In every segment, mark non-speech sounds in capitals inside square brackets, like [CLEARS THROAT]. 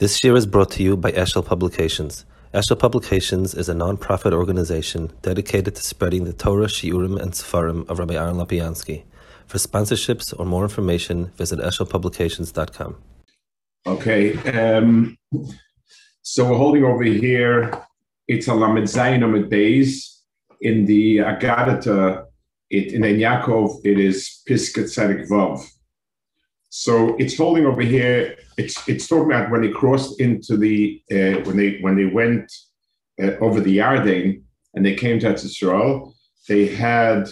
This year is brought to you by Eshel Publications. Eshel Publications is a non-profit organization dedicated to spreading the Torah, Shiurim, and Sefarim of Rabbi Aaron Lopiansky. For sponsorships or more information, visit eshelpublications.com. Okay, um, so we're holding over here, it's a Lamed Zayin days in the Agadata, it, in Yaakov, it is Piskat Tzadik Vav. So it's holding over here. It's it's talking about when they crossed into the uh, when they when they went uh, over the Yarden and they came to Israel. They had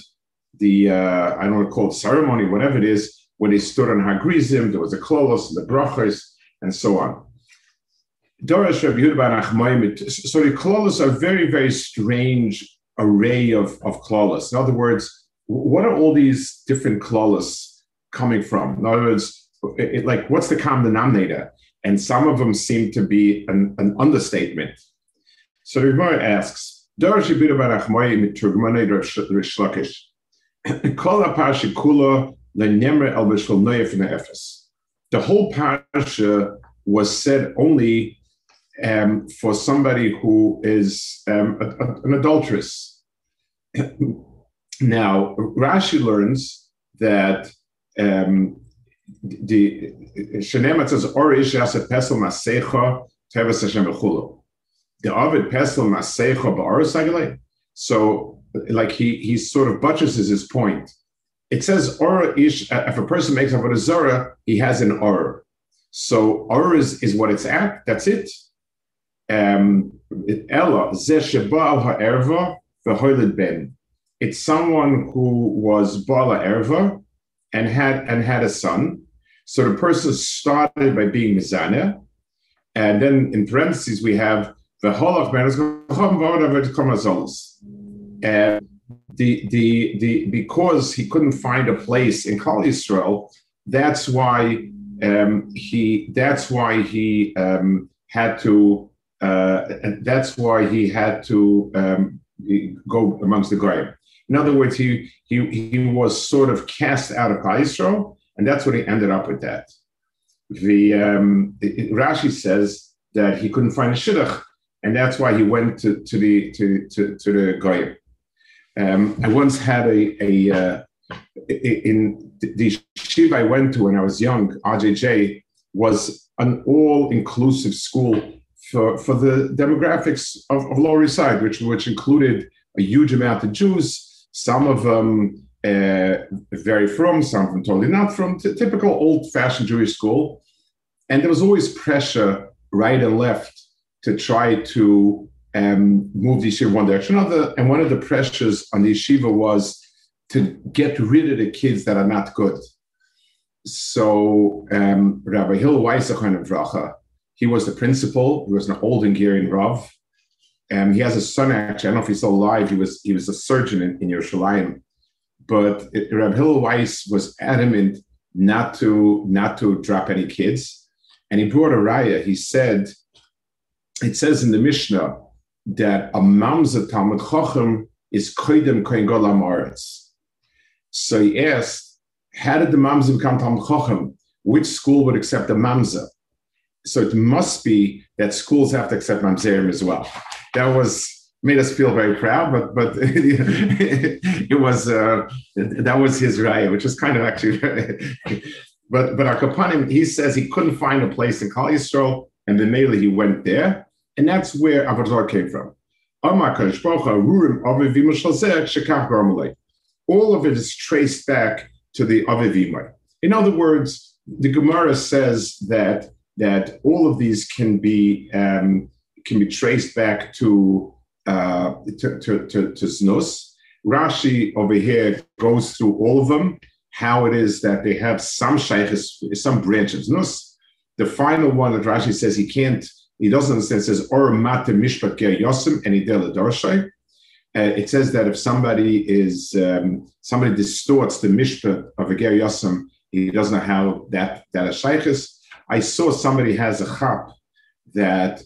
the uh, I don't want to call it ceremony, whatever it is, when they stood on Hagrizim. There was a klolos and the brachas and so on. So the klolos are very very strange array of of klolos. In other words, what are all these different klolos? coming from. In other words, it, like what's the common denominator? And some of them seem to be an, an understatement. So the asks, [CLEARS THROAT] the whole parasha was said only um, for somebody who is um, a, a, an adulteress. [CLEARS THROAT] now, Rashi learns that um, the Shenemat says Orish Yasa Pesel Masecha Teves Hashem Bechulu. The Ovid Pesel Masecha Ba'aris Agile. So, like he he sort of buttresses his point. It says Or Ish. If a person makes a Zara, he has an Or. So Or is, is what it's at. That's it. Um, Ella Zeh Sheba Ha'erva V'Hoylid Ben. It's someone who was Bala Erva and had and had a son. So the person started by being Mizaneh, and then in parentheses we have the whole of and the the the because he couldn't find a place in Kal Yisrael, that's why um, he that's why he um, had to uh, that's why he had to um, go amongst the grave. In other words, he he he was sort of cast out of Israel, and that's what he ended up with that. The um, Rashi says that he couldn't find a shidduch, and that's why he went to, to the to to, to the goyim. Um, I once had a a uh, in the shiva I went to when I was young. RJJ was an all-inclusive school for, for the demographics of, of Lower East Side, which which included a huge amount of Jews, some of them uh, very from, some them totally not from, typical old fashioned Jewish school. And there was always pressure right and left to try to um, move the yeshiva one direction or another. And one of the pressures on the yeshiva was to get rid of the kids that are not good. So um, Rabbi Hill Weissachon of Vracha, he was the principal. He was an old Hungarian Rav. Um, he has a son actually. I don't know if he's still alive. He was he was a surgeon in, in Yerushalayim, but Reb Hillel Weiss was adamant not to not to drop any kids, and he brought a raya. He said, it says in the Mishnah that a mamza talmud chochem is koidem koin golam aretz. So he asked, how did the mamza become talmud chochem? Which school would accept a mamza? So it must be that schools have to accept mamzerim as well that was made us feel very proud, but but [LAUGHS] it was uh, that was his raya, which is kind of actually. [LAUGHS] but but Akapanim, he says he couldn't find a place in Kal Yisrael, and then mainly he went there, and that's where Avodah came from. All of it is traced back to the Avivimai. In other words, the Gemara says that that all of these can be um, can be traced back to uh, to, to, to, to Znus. Rashi over here goes through all of them, how it is that they have some shaykhs, some branches. Znus, the final one that Rashi says he can't, he doesn't understand, says, or mate mishpat yosim and idel uh, it says that if somebody is um, somebody distorts the mishpat of a ger yosim, he doesn't know how that that is shaykhs. I saw somebody has a chap that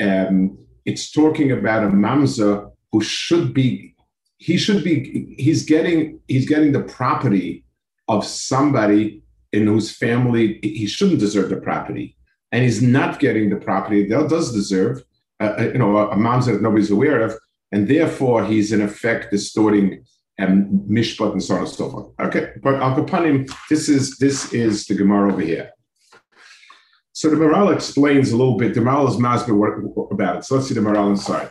um, it's talking about a mamza who should be he should be he's getting he's getting the property of somebody in whose family he shouldn't deserve the property and he's not getting the property that does deserve, uh, uh you know, a mamzer that nobody's aware of, and therefore he's in effect distorting um, mishpat and so on and so forth. Okay, but Al this is this is the Gemara over here. So the Maharal explains a little bit. The Maharal is masber about it. So let's see the Maharal inside.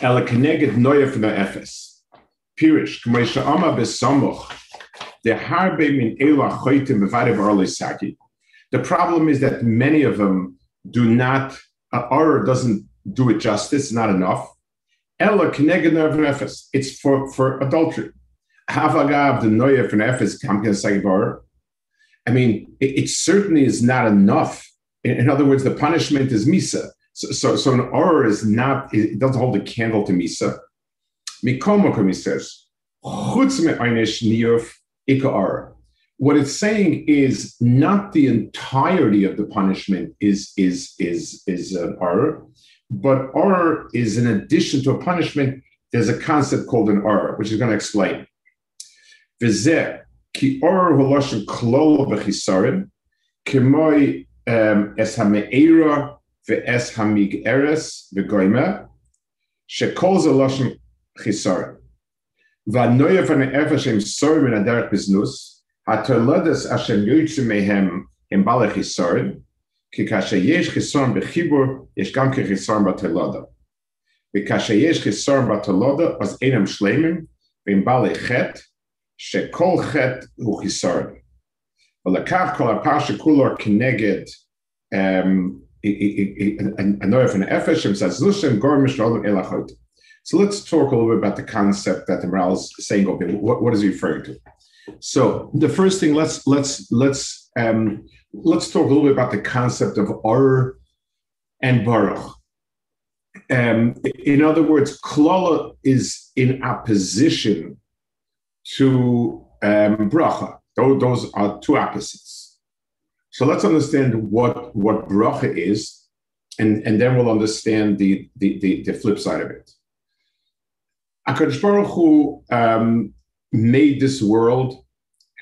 Ela keneged noya from the Ephes. Pirish, k'moisha ama besamoch, the harbe min ela choitim bevade barli saki. The problem is that many of them do not, or doesn't do it justice, not enough. Ella keneged noya from Ephes. It's for, for adultery. Havagav the noya from Ephes kamken sagibar. I mean, it, it, certainly is not enough. In, in, other words, the punishment is misa. So, so, so an or is not, it doesn't hold a candle to misa. Mikomokum, he says, what it's saying is not the entirety of the punishment is is is is an or, but or is in addition to a punishment. There's a concept called an or, which is going to explain ki or holoshin klol bechisarim, kemoi es hameira ve'es hamig eres ve'goyme, shekol ze loshin chisarim. Va'noya v'ne efesh im sorim in aderech biznus, ha'toledes asher yoytzu mehem im balech chisarim, ki kashe yesh chisarim bechibur, yesh gam ki chisarim batelada. Ve'kashe yesh chisarim batelada, as enem shlemim, ve'im balech שכל חטא הוא חיסרון. ולקח כל הפרשה כולו כנגד גורם אל החוט. So let's talk a little bit about the concept that the Maharal is saying. Okay, what, what is he referring to? So the first thing, let's let's let's um, let's talk a little bit about the concept of Or and Baruch. Um, in other words, Klala is in opposition to um, bracha. Those are two opposites. So let's understand what, what bracha is, and, and then we'll understand the, the, the, the flip side of it. HaKadosh Baruch Hu um, made this world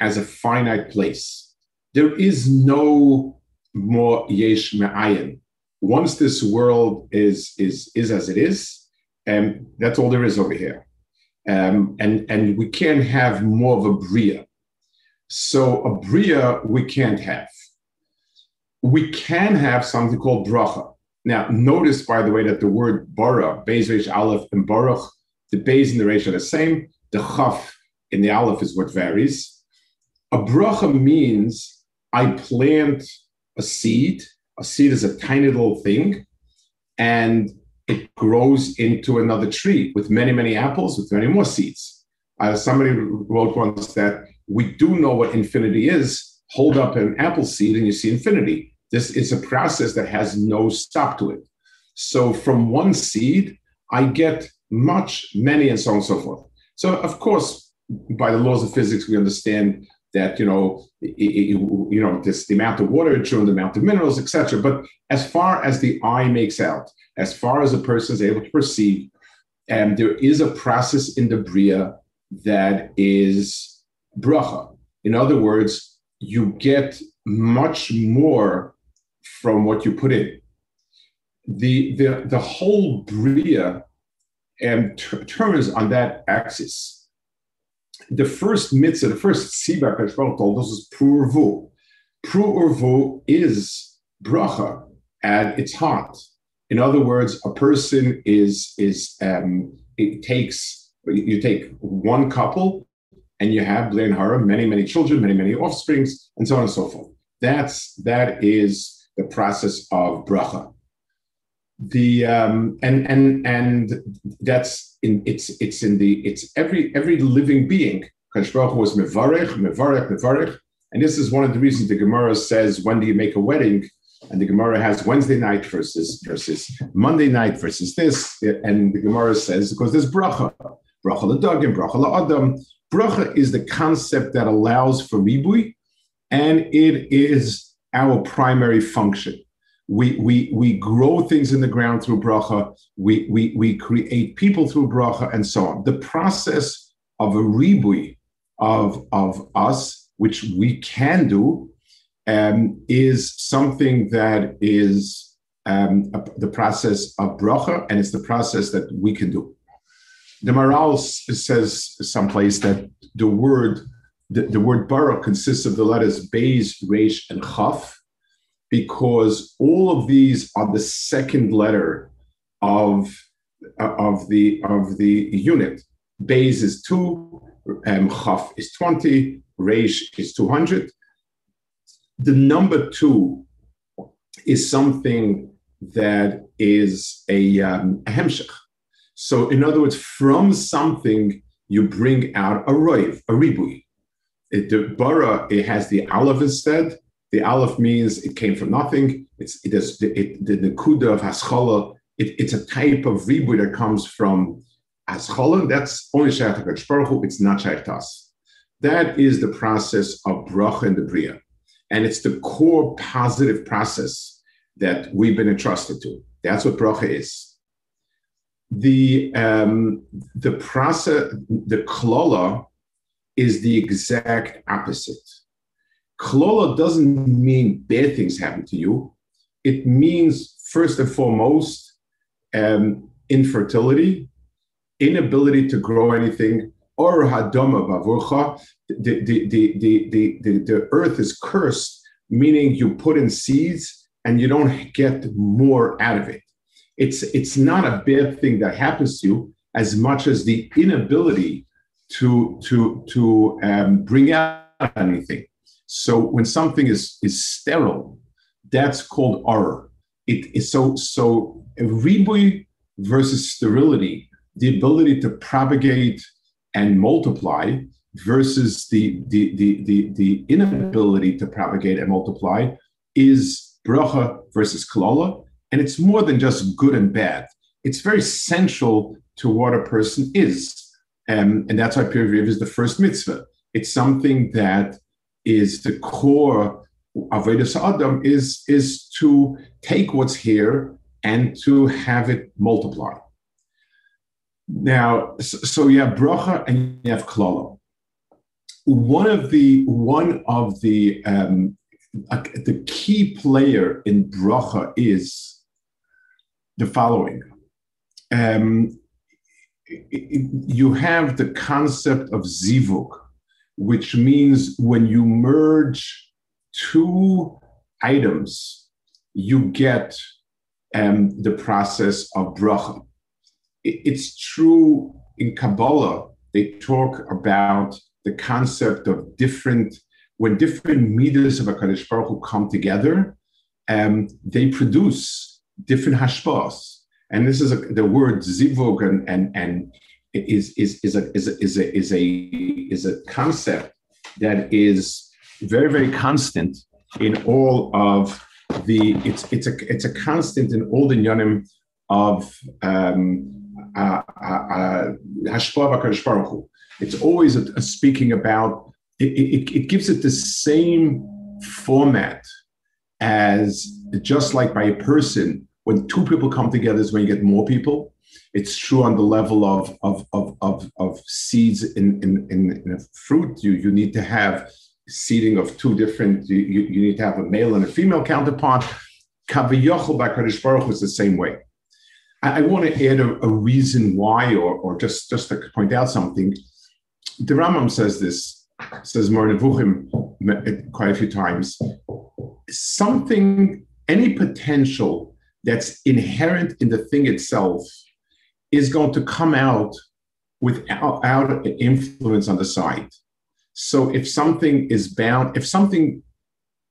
as a finite place. There is no more yesh me'ayin. Once this world is, is, is as it is, and um, that's all there is over here um, and and we can't have more of a bria. So a bria we can't have. We can have something called bracha. Now, notice by the way that the word bara, Beis Aleph, and Baruch, the Beis and the Reish are the same. The chaf in the Aleph is what varies. A bracha means I plant a seed. A seed is a tiny little thing, and it grows into another tree with many, many apples, with many more seeds. Uh, somebody wrote once that we do know what infinity is. Hold up an apple seed and you see infinity. This is a process that has no stop to it. So from one seed, I get much, many, and so on and so forth. So, of course, by the laws of physics, we understand that you know you know this the amount of water chewing the amount of minerals etc but as far as the eye makes out as far as a person is able to perceive um, there is a process in the bria that is bracha. In other words you get much more from what you put in. The the, the whole bria and um, t- turns on that axis the first mitzvah, the first sibak Hashbaruch told us is purvu. Purvu is bracha at its heart. In other words, a person is is um, it takes you take one couple and you have Blaine Hara, many many children, many many offsprings, and so on and so forth. That's that is the process of bracha the um, and and and that's in it's it's in the it's every every living being. Baruch was mevarech, mevarech, mevarech, and this is one of the reasons the Gemara says when do you make a wedding, and the Gemara has Wednesday night versus versus Monday night versus this, and the Gemara says because there's bracha, bracha ledagim, bracha laadam. Bracha is the concept that allows for ribui, and it is our primary function we, we, we grow things in the ground through bracha, we, we, we create people through bracha, and so on. The process of a ribui of, of us, which we can do, um, is something that is um, a, the process of bracha, and it's the process that we can do. The Maharal says someplace that the word the, the word bara consists of the letters beis, resh, and chaf, because all of these are the second letter of, of the of the unit. Beis is two, um, chaf is twenty, Reish is two hundred. The number two is something that is a, um, a hemshech. So, in other words, from something you bring out a roiv, a ribui. It, the bara, it has the aleph instead. The aleph means it came from nothing. It's it is the, it, the nekuda of haschala. It, it's a type of ribui that comes from haschala. That's only shaykh It's not shaykh. That is the process of bracha and the bria, and it's the core positive process that we've been entrusted to. That's what bracha is. The um, the process, the klola, is the exact opposite. Klola doesn't mean bad things happen to you. It means first and foremost um, infertility, inability to grow anything, or hadoma bavurcha. The, the, the, the, the, the earth is cursed, meaning you put in seeds and you don't get more out of it. It's, it's not a bad thing that happens to you as much as the inability to, to, to um, bring out anything. So when something is, is sterile, that's called error. It is so, so ribui versus sterility, the ability to propagate and multiply versus the, the, the, the, the inability to propagate and multiply is bracha versus klala, and it's more than just good and bad. It's very central to what a person is, um, and that's why Pir is the first mitzvah. It's something that is the core of Vedas Adam is is to take what's here and to have it multiply. Now, so, you have bracha and you have klala. One of the one of the um, the key player in bracha is the following. Um, you have the concept of zivug, which means when you merge two items, you get um, the process of bracha. It's true in Kabbalah, they talk about the concept of different when different meters of a Kaddish Baruch Hu come together, um, they produce different hashpas. And this is a, the word zivug and, and, and is, is, is, a, is, a, is, a, is, a, is a concept that is very, very constant in all of the, it's, it's, a, it's a constant in all the yanim of um, uh, uh, uh, It's always a, a speaking about it, it, it gives it the same format as just like by a person when two people come together is when you get more people it's true on the level of of of of, of seeds in, in in, in a fruit. You you need to have seeding of two different you, you need to have a male and a female counterpart. Kavayochel by Kaddish Baruch is the same way. I, I want to add a, a, reason why or, or just just to point out something. The Rambam says this says Moreh Nevuchim quite a few times, something, any potential that's inherent in the thing itself is going to come out without out influence on the side. So if something is bound, if something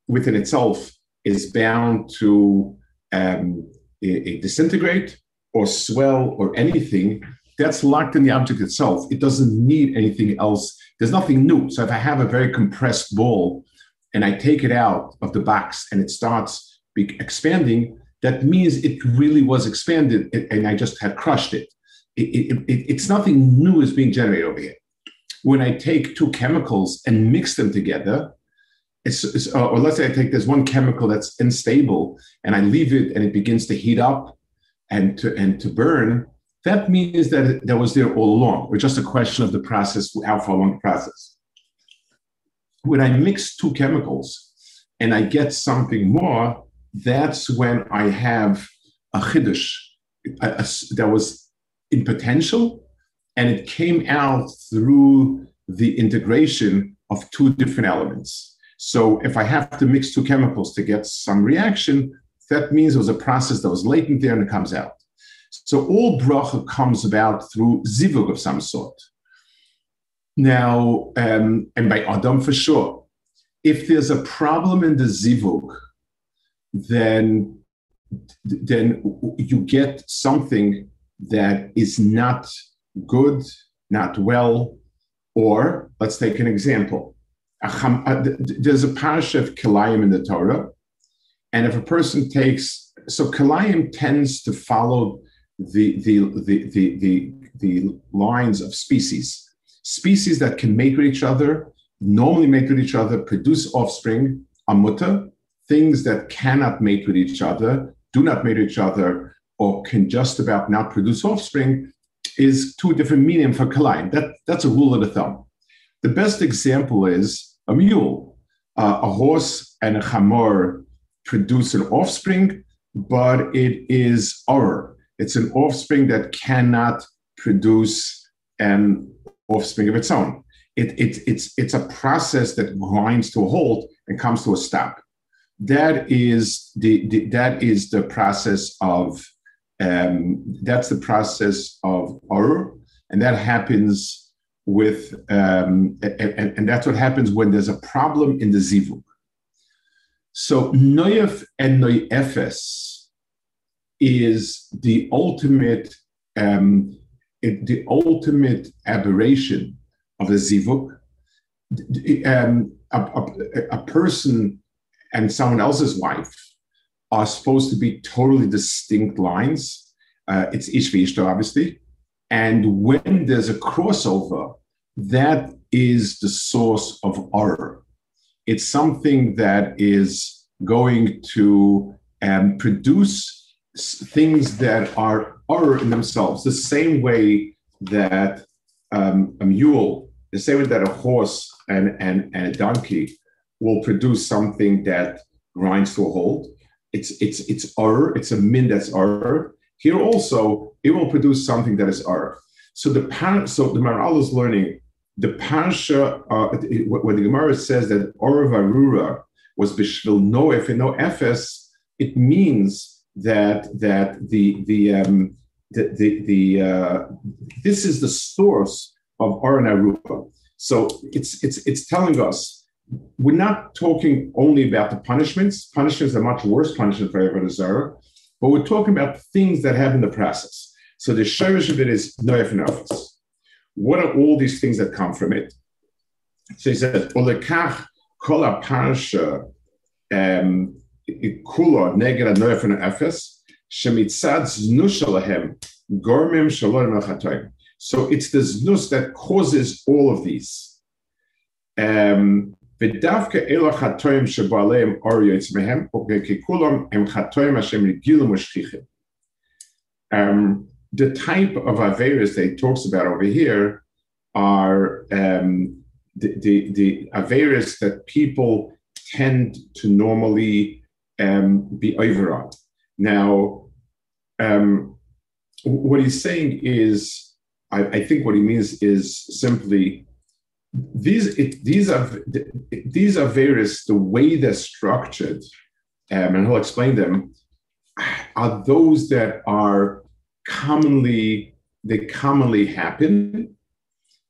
within itself is bound to um, disintegrate or swell or anything, that's locked in the object itself. It doesn't need anything else there's nothing new. So if I have a very compressed ball and I take it out of the box and it starts expanding, that means it really was expanded and I just had crushed it. It, it, it. It's nothing new is being generated over here. When I take two chemicals and mix them together, it's, it's, uh, or let's say I take this one chemical that's unstable and I leave it and it begins to heat up and to and to burn, that means that that was there all along. It's just a question of the process, how far along the process. When I mix two chemicals and I get something more, that's when I have a chiddush that was in potential, and it came out through the integration of two different elements. So if I have to mix two chemicals to get some reaction, that means it was a process that was latent there and it comes out. So all bracha comes about through zivug of some sort. Now, um, and by Adam for sure. If there's a problem in the zivug, then then you get something that is not good, not well, or let's take an example. There's a parasha of Kilayim in the Torah, and if a person takes so Kilayim tends to follow the the the the the, the lines of species, species that can mate with each other, normally mate with each other, produce offspring, amuta, things that cannot mate with each other, do not mate with each other, or can just about not produce offspring, is two different meaning for kilayim. That, that's a rule of the thumb. The best example is a mule. Uh, a horse and a chamor produce an offspring, but it is or. It's an offspring that cannot produce an offspring of its own. It, it, it's, it's a process that grinds to a halt and comes to a stop. That is the, the that is the process of um, that's the process of or, and that happens with um, and, and, that's what happens when there's a problem in the zivug. So noyef and noyefes is the ultimate um, the ultimate aberration of the zivug. Um, a, a, a, person and someone else's wife are supposed to be totally distinct lines. Uh, it's ishvi obviously. And when there's a crossover, that is the source of error. It's something that is going to um, produce things that are error in themselves, the same way that um, a mule, the same way that a horse and, and, and a donkey will produce something that grinds to a halt. It's it's it's error. It's a min that's error. Here also, it will produce something that is error. So the par- so the Maharal is learning the parsha uh, when the Gemara says that or varura was bishvil no if and no efes, it means that that the the um, the the, the uh, this is the source of Aruba. So it's it's it's telling us we're not talking only about the punishments. Punishments are much worse punishment for Avodah Zarah, but we're talking about things that happen in the process. So the shirish of it is noyef and. What are all these things that come from it? So he says, "Olekach kol parsha kula neged noyef efes shemitzad znu gormim shalom So it's the znus that causes all of these. Um, ודווקא אלו החטאים שבו עליהם אור יוצא מהם, כי כולם הם חטאים השם רגילים ושכיחים. Um, the type of Averas that he talks about over here are um, the, the, the Averas that people tend to normally um, be over on. Now, um, what he's saying is, I, I, think what he means is simply these these are these are various the way they're structured um, and he'll explain them are those that are commonly they commonly happen.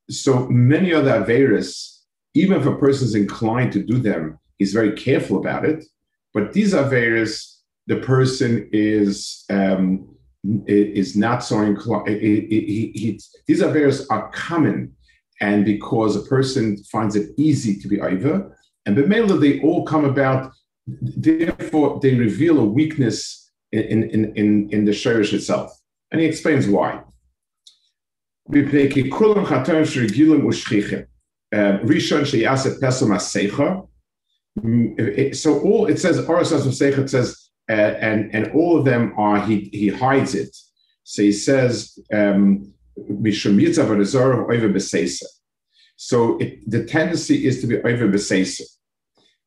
So many of the various even if a person is inclined to do them he's very careful about it. But these are various the person is um, is not so inclined these are various are common and because a person finds it easy to be over, and Bemela, they all come about, therefore, they reveal a weakness in, in, in, in the Shirish itself. And he explains why. Um, mm, so all it says, it says, uh, and and all of them are he he hides it. So he says, um, so it, the tendency is to be over beseisa.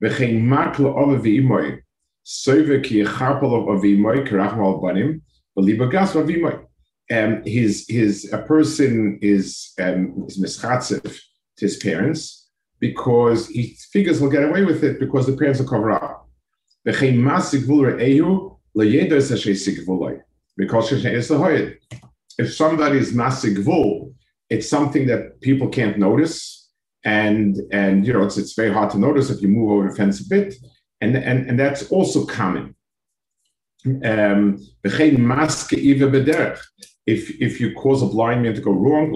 V'chein makla ova v'imoy, soive ki yecharpal of v'imoy, kerachmal banim, v'liba gas v'imoy. Um, his his a person is um, is mischatzev to his parents because he figures he'll get away with it because the parents will cover up. V'chein masik v'ulre ehu le'yedo esashe sigvulay. Because if somebody is v'ul, it's something that people can't notice. And and you know it's it's very hard to notice if you move over the fence a bit, and and and that's also common. Um, if if you cause a blind man to go wrong,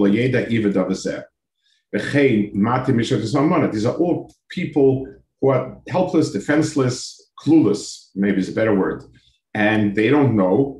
these are all people who are helpless, defenseless, clueless, maybe is a better word, and they don't know.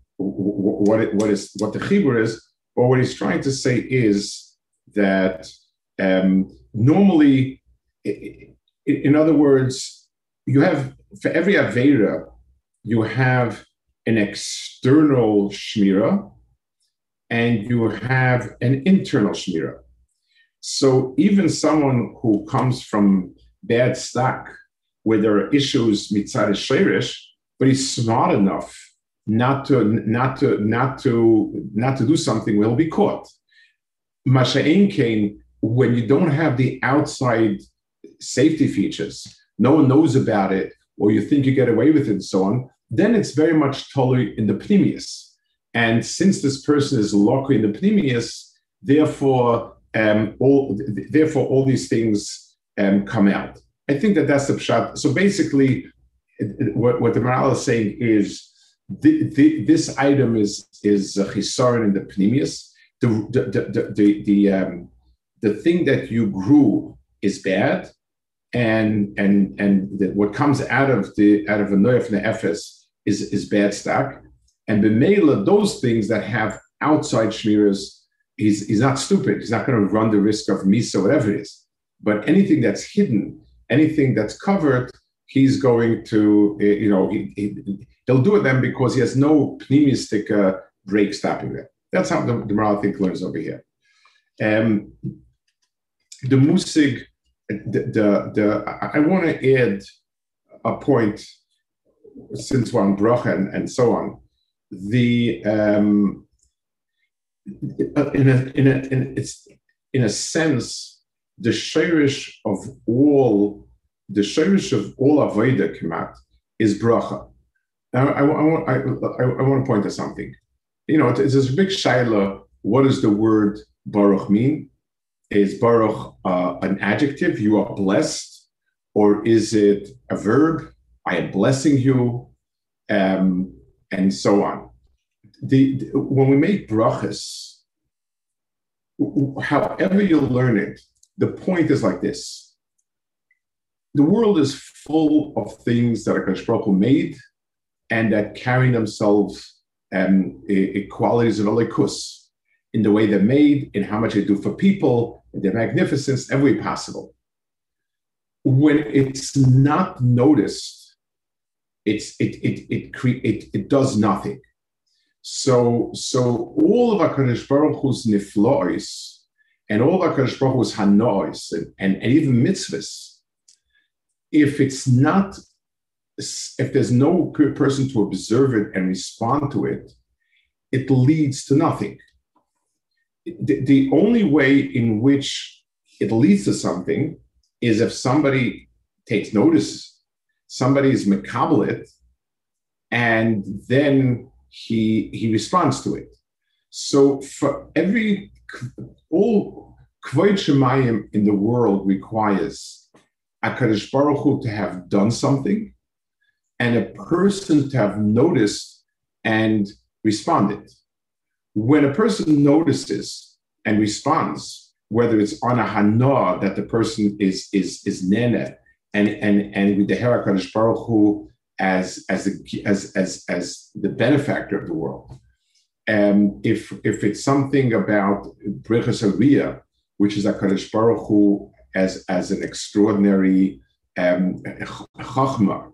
what it, what is what the Hebrew is, but what he's trying to say is that um, normally in other words, you have for every Avera, you have an external Shmira and you have an internal Shmira. So even someone who comes from bad stock, where there are issues mitzad but he's smart enough not to not to not to not to do something will be caught. Masha'in Kane, when you don't have the outside safety features, no one knows about it, or you think you get away with it and so on, then it's very much totally in the pnimius. And since this person is locked in the pnimius, therefore, um, all therefore all these things um, come out. I think that that's the shot. So basically, what, what the Maharal is saying is the, the, this item is is chisaron in the pnimius. The the the the, the, um, the thing that you grew is bad, and and and the, what comes out of the out of a noyaf ne'efes is is bad stock, and b'meila those things that have outside shmiras, he's he's not stupid. He's not going to run the risk of misa, whatever it is. But anything that's hidden, anything that's covered, he's going to you know he, he, will do it then because he has no pneumistic uh, break stopping that. That's how the, the Maharal learns over here. Um, the musig the, the, the I want to add a point since we're bracha and, and so on. The um, in a in a in it's in a sense the shirish of all the shirish of all avodah kemat is bracha. I, I, want I, I, I, want to point to something. You know, it's, this big shaila. What does the word baruch mean? Is Baruch uh, an adjective? You are blessed, or is it a verb? I am blessing you, um, and so on. The, the, when we make brachas, however you learn it, the point is like this: the world is full of things that Hakadosh Baruch made, and that carrying themselves um, qualities of alikus in the way they're made, in how much they do for people, their magnificence every possible. When it's not noticed, it's it it it cre- it, it does nothing. So so all of Hakadosh Baruch Hu's niflois and all of Hakadosh Baruch Hu's hanois and, and, and even mitzvahs, if it's not if there's no person to observe it and respond to it, it leads to nothing the, the only way in which it leads to something is if somebody takes notice, somebody is makabelit, and then he he responds to it. So for every all kvod shemayim in the world requires Akadosh Baruch Hu to have done something, and a person to have noticed and responded. When a person notices and responds, whether it's on a hana that the person is is is nene, and and and with the Herakadosh Baruch Hu as as the as as as the benefactor of the world. And if if it's something about Brichas which is a Kadosh Baruch Hu as as an extraordinary um, chachma,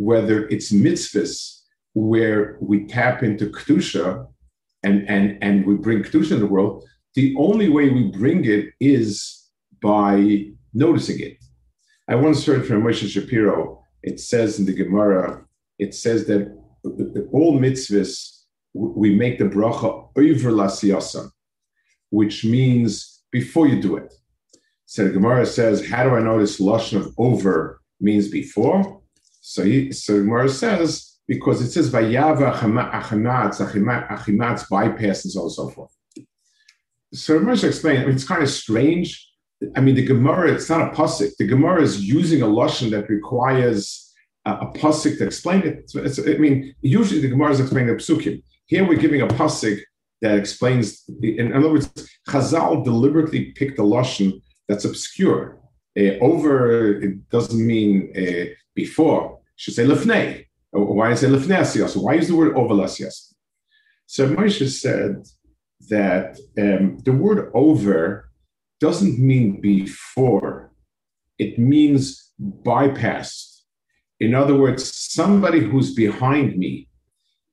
whether it's mitzvahs where we tap into kedusha and and and we bring kedusha in the world, the only way we bring it is by noticing it. I once heard from Moshe Shapiro. It says in the Gemara, it says that all mitzvahs we make the bracha over lasiyasa, which means before you do it. So the Gemara says, how do I this lashon of over means before? So, he, so Gemara says because it says vayava achimatz, achimatz bypass and so forth. So Ramesh explained, I mean, it's kind of strange. I mean, the Gemara, it's not a pasuk. The Gemara is using a lashon that requires a, a pasuk to explain it. So I mean, usually the Gemara is explaining the psukim. Here we're giving a pasuk that explains. In other words, Chazal deliberately picked a lashon that's obscure. Uh, over it doesn't mean uh, before. Should say lefnei. Why is it lefnei Why is the word over? So Moshe said that um, the word over doesn't mean before, it means bypassed. In other words, somebody who's behind me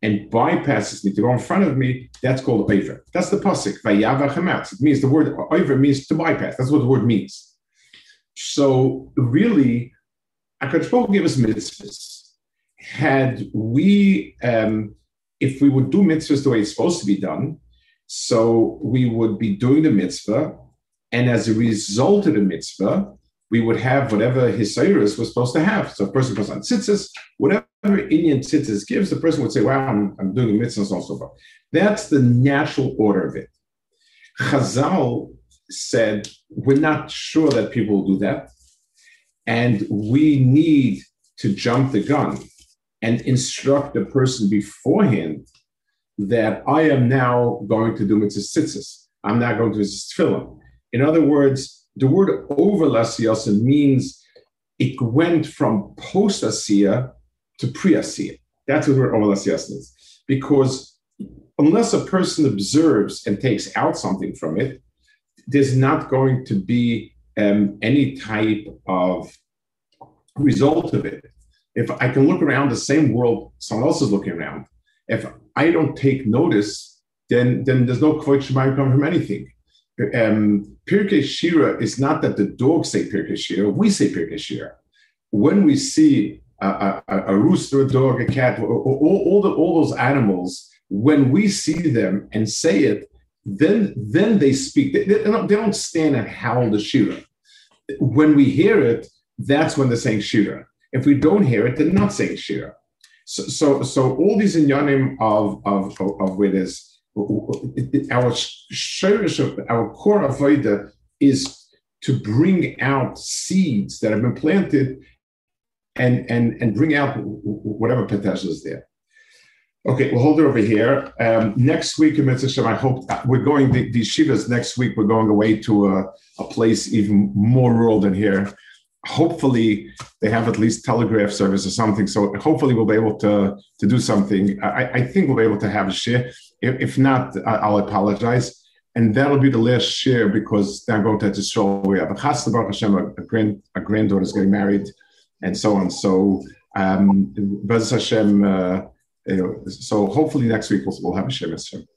and bypasses me to go in front of me, that's called over. That's the pasuk. It means the word over means to bypass. That's what the word means. So really, Akadosh Baruch gave us mitzvahs. Had we, um, if we would do mitzvahs the way it's supposed to be done, so we would be doing the mitzvah, and as a result of the mitzvah, we would have whatever his was supposed to have. So a person puts on tzitzis, whatever Indian tzitzis gives, the person would say, wow, I'm, I'm doing a mitzvah and so on and so forth. That's the natural order of it. Chazal said, we're not sure that people will do that. And we need to jump the gun and instruct the person beforehand that I am now going to do mitzvah. I'm not going to do tefillin. In other words, the word over lasiyasa means it went from post asiya to pre asiya. That's what word over lasiyasa means. Because unless a person observes and takes out something from it, there's not going to be um, any type of result of it. If I can look around the same world someone else is looking around, if I don't take notice, then, then there's no kvod coming from anything. Um, Pirkei Shira is not that the dogs say Pirkei Shira, we say Pirkei Shira. When we see a, a, a, rooster, a dog, a cat, all, all, the, all those animals, when we see them and say it, then then they speak. They, they, don't, they don't stand and howl the Shira. When we hear it, that's when they're saying Shira. If we don't hear it, they're not saying Shira. So, so, so all these inyanim of of of, of where there's our shirish of our core avoda is to bring out seeds that have been planted and and and bring out whatever potential is there. Okay, we'll hold it over here. Um, next week Mitzvah I hope uh, we're going, the, these Shivas next week, we're going away to a, a place even more rural than here. Hopefully, they have at least telegraph service or something. So hopefully, we'll be able to, to do something. I, I think we'll be able to have a share. If, if not, I'll apologize. And that'll be the last share because I'm going to show we have a Chasna Baruch Hashem, a, a, grand, a granddaughter is getting married, and so on. So, um, Hashem. Uh, so hopefully next week we'll, we'll have a Shem